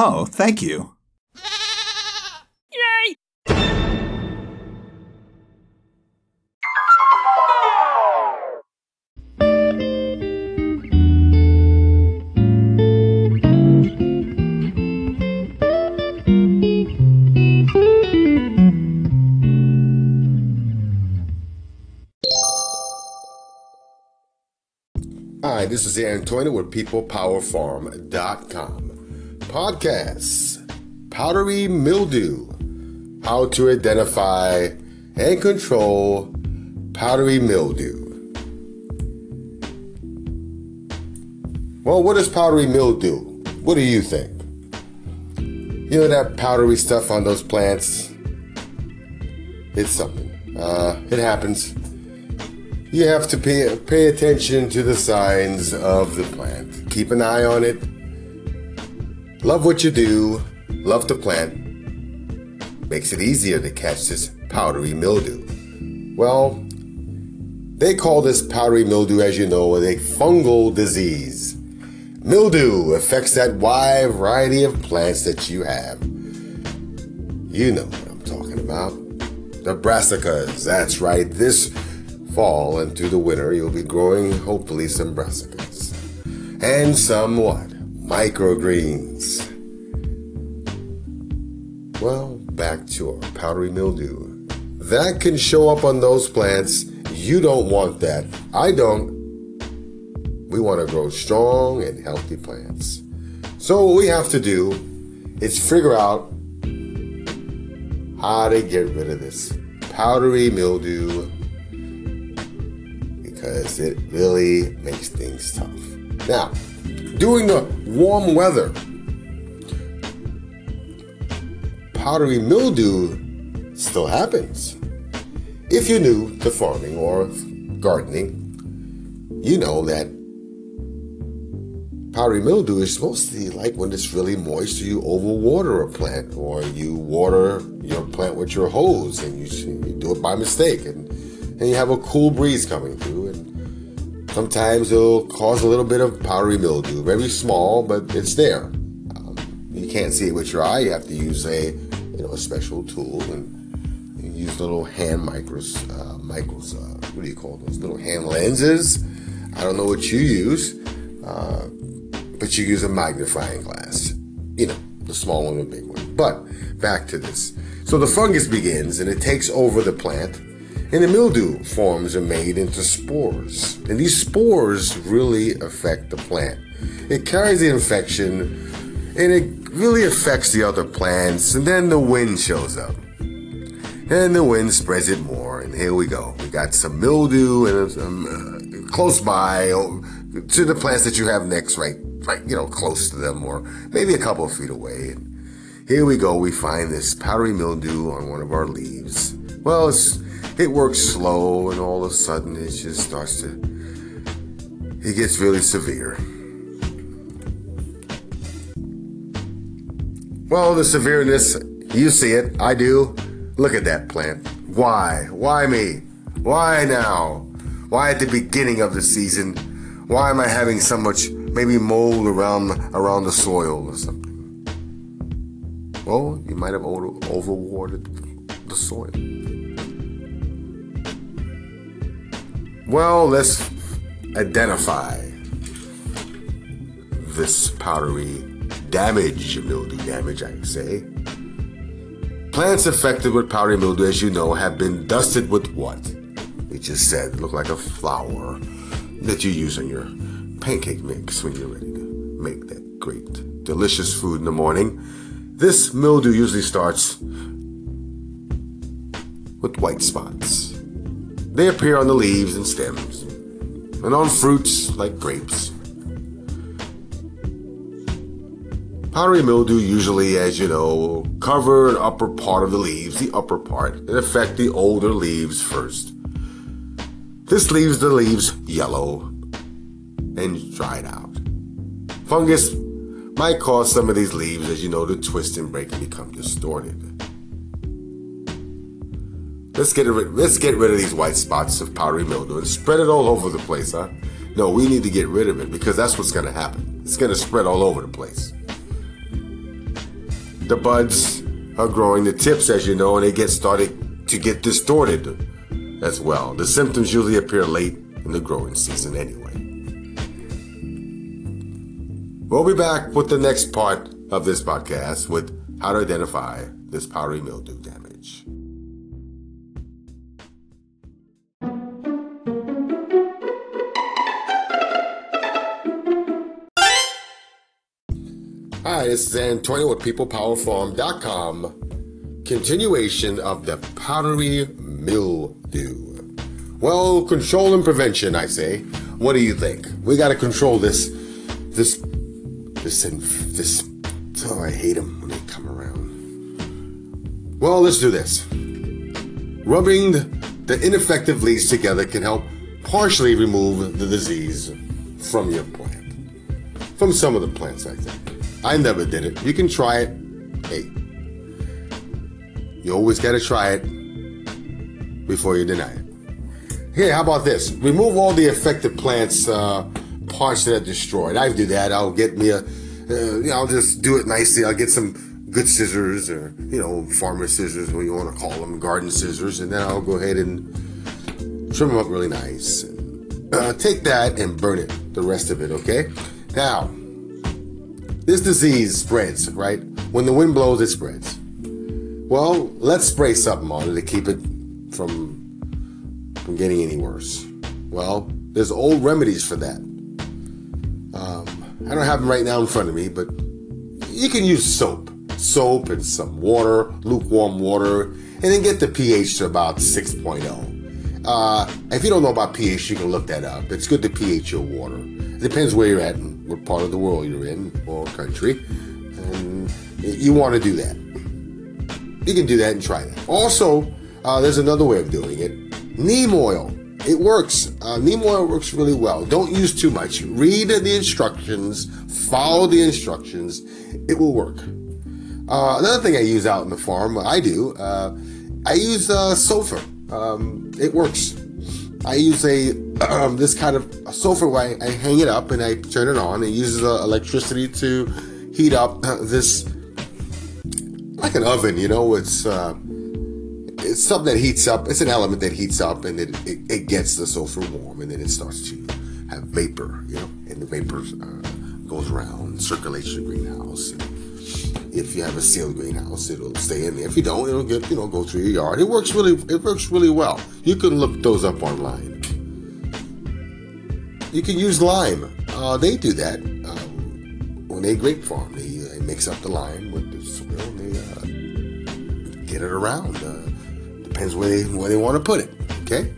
Oh, thank you. Yay! Hi, this is Aaron Toyner with PeoplePowerFarm.com. Podcasts Powdery Mildew How to Identify and Control Powdery Mildew. Well, what is powdery mildew? What do you think? You know that powdery stuff on those plants? It's something. Uh, it happens. You have to pay, pay attention to the signs of the plant. Keep an eye on it. Love what you do. Love the plant. Makes it easier to catch this powdery mildew. Well, they call this powdery mildew, as you know, a fungal disease. Mildew affects that wide variety of plants that you have. You know what I'm talking about. The brassicas, that's right. This fall and through the winter, you'll be growing hopefully some brassicas and some what? Microgreens. Well, back to our powdery mildew. That can show up on those plants. You don't want that. I don't. We want to grow strong and healthy plants. So, what we have to do is figure out how to get rid of this powdery mildew because it really makes things tough. Now, during the warm weather, powdery mildew still happens. If you're new to farming or gardening, you know that powdery mildew is mostly like when it's really moist, you overwater a plant, or you water your plant with your hose, and you, you do it by mistake, and, and you have a cool breeze coming through, sometimes it'll cause a little bit of powdery mildew, very small, but it's there. Um, you can't see it with your eye. You have to use a you know a special tool and use little hand micros, uh, micros. Uh, what do you call those? Little hand lenses. I don't know what you use. Uh, but you use a magnifying glass. You know, the small one the big one. But back to this. So the fungus begins and it takes over the plant, and the mildew forms are made into spores. And these spores really affect the plant. It carries the infection and it really affects the other plants, and then the wind shows up. And the wind spreads it more, and here we go. We got some mildew and uh, close by to the plants that you have next, right right, you know, close to them or maybe a couple of feet away. And here we go. We find this powdery mildew on one of our leaves. Well, it works slow, and all of a sudden it just starts to. It gets really severe. Well, the severeness, you see it. I do. Look at that plant. Why? Why me? Why now? Why at the beginning of the season? Why am I having so much maybe mold around around the soil or something. Well, you might have over, overwatered the soil. Well, let's identify this powdery damage, mildew damage, I say. Plants affected with powdery mildew, as you know, have been dusted with what? We just said, look like a flour that you use on your pancake mix when you're ready to make that great, delicious food in the morning. This mildew usually starts with white spots. They appear on the leaves and stems, and on fruits like grapes. Powdery mildew usually, as you know, cover the upper part of the leaves, the upper part, and affect the older leaves first. This leaves the leaves yellow and dried out. Fungus might cause some of these leaves, as you know, to twist and break and become distorted. Let's get rid. Let's get rid of these white spots of powdery mildew and spread it all over the place, huh? No, we need to get rid of it because that's what's going to happen. It's going to spread all over the place. the buds are growing, the tips, as you know, and they get started to get distorted as well. The symptoms usually appear late in the growing season anyway. We'll be back with the next part of this podcast with how to identify this powdery mildew damage. Is Antonio with PeoplePowerFarm.com. Continuation of the powdery mildew. Well, control and prevention, I say. What do you think? We got to control this, this, this, this. Oh, I hate them when they come around. Well, let's do this. Rubbing the ineffective leaves together can help partially remove the disease from your plant. From some of the plants, I think. I never did it. You can try it. Hey, you always got to try it before you deny it. Hey, how about this? Remove all the affected plants, uh, parts that are destroyed. I do that. I'll get me a, uh, you know, I'll just do it nicely. I'll get some good scissors or, you know, farmer scissors, what you want to call them, garden scissors, and then I'll go ahead and trim them up really nice. Uh, take that and burn it, the rest of it, okay? Now, this disease spreads, right? When the wind blows, it spreads. Well, let's spray something on it to keep it from from getting any worse. Well, there's old remedies for that. Um, I don't have them right now in front of me, but you can use soap, soap and some water, lukewarm water, and then get the pH to about 6.0. Uh, if you don't know about pH, you can look that up. It's good to pH your water. It depends where you're at what part of the world you're in or country. And you want to do that. You can do that and try that. Also, uh, there's another way of doing it. Neem oil. It works. Uh, neem oil works really well. Don't use too much. Read the instructions. Follow the instructions. It will work. Uh, another thing I use out in the farm, I do, uh, I use uh, sulfur. Um, it works. I use a um, this kind of sulfur where I, I, hang it up and I turn it on. It uses uh, electricity to heat up uh, this like an oven, you know. It's uh, it's something that heats up. It's an element that heats up and it, it, it, gets the sulfur warm and then it starts to have vapor, you know, and the vapor uh, goes around, circulates the greenhouse. And if you have a sealed greenhouse, it'll stay in there. If you don't, it'll get you know go through your yard. It works really it works really well. You can look those up online. You can use lime. Uh, they do that um, when they grape farm. They, they, mix up the lime with the soil and they uh, get it around. Uh, depends where they where they want to put it. Okay,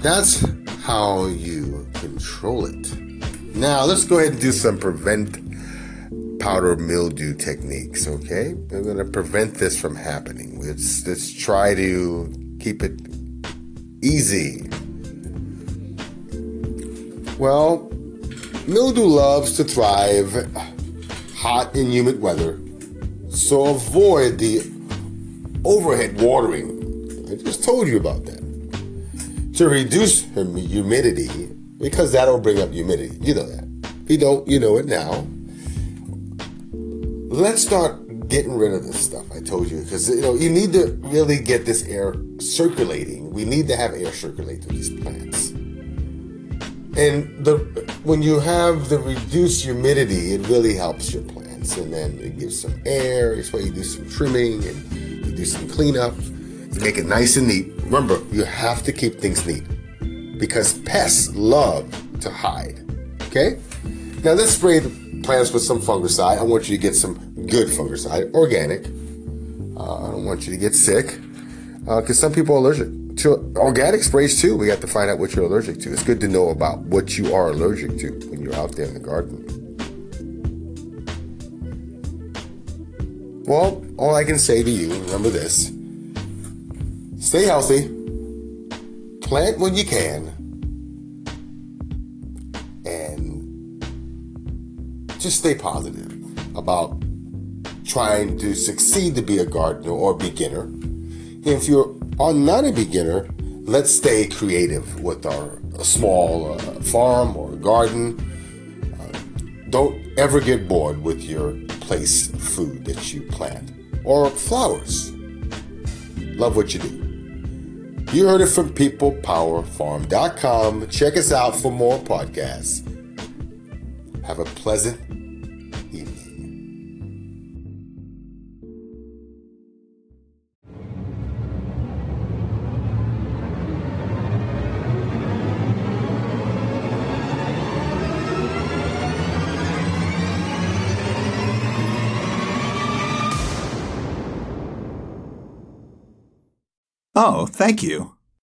that's how you control it. Now let's go ahead and do some prevent powder mildew techniques. Okay, we're going to prevent this from happening. Let's let's try to keep it easy well, mildew loves to thrive hot and humid weather, so avoid the overhead watering. I just told you about that. To reduce humidity, because that'll bring up humidity. You know that. If you don't, you know it now. Let's start getting rid of this stuff. I told you because you know you need to really get this air circulating. We need to have air circulate through these plants. And the when you have the reduced humidity, it really helps your plants. And then it gives some air. It's why you do some trimming and you do some cleanup. You make it nice and neat. Remember, you have to keep things neat because pests love to hide. Okay? Now let's spray the plants with some fungicide. I want you to get some good fungicide, organic. Uh, I don't want you to get sick because uh, some people are allergic to organic sprays too. We have to find out what you're allergic to. It's good to know about what you are allergic to when you're out there in the garden. Well, all I can say to you, remember this stay healthy, plant when you can, just stay positive about trying to succeed to be a gardener or beginner. If you're are not a beginner, let's stay creative with our small uh, farm or garden. Uh, don't ever get bored with your place food that you plant or flowers. Love what you do. You heard it from peoplepowerfarm.com. Check us out for more podcasts. Have a pleasant Oh, thank you.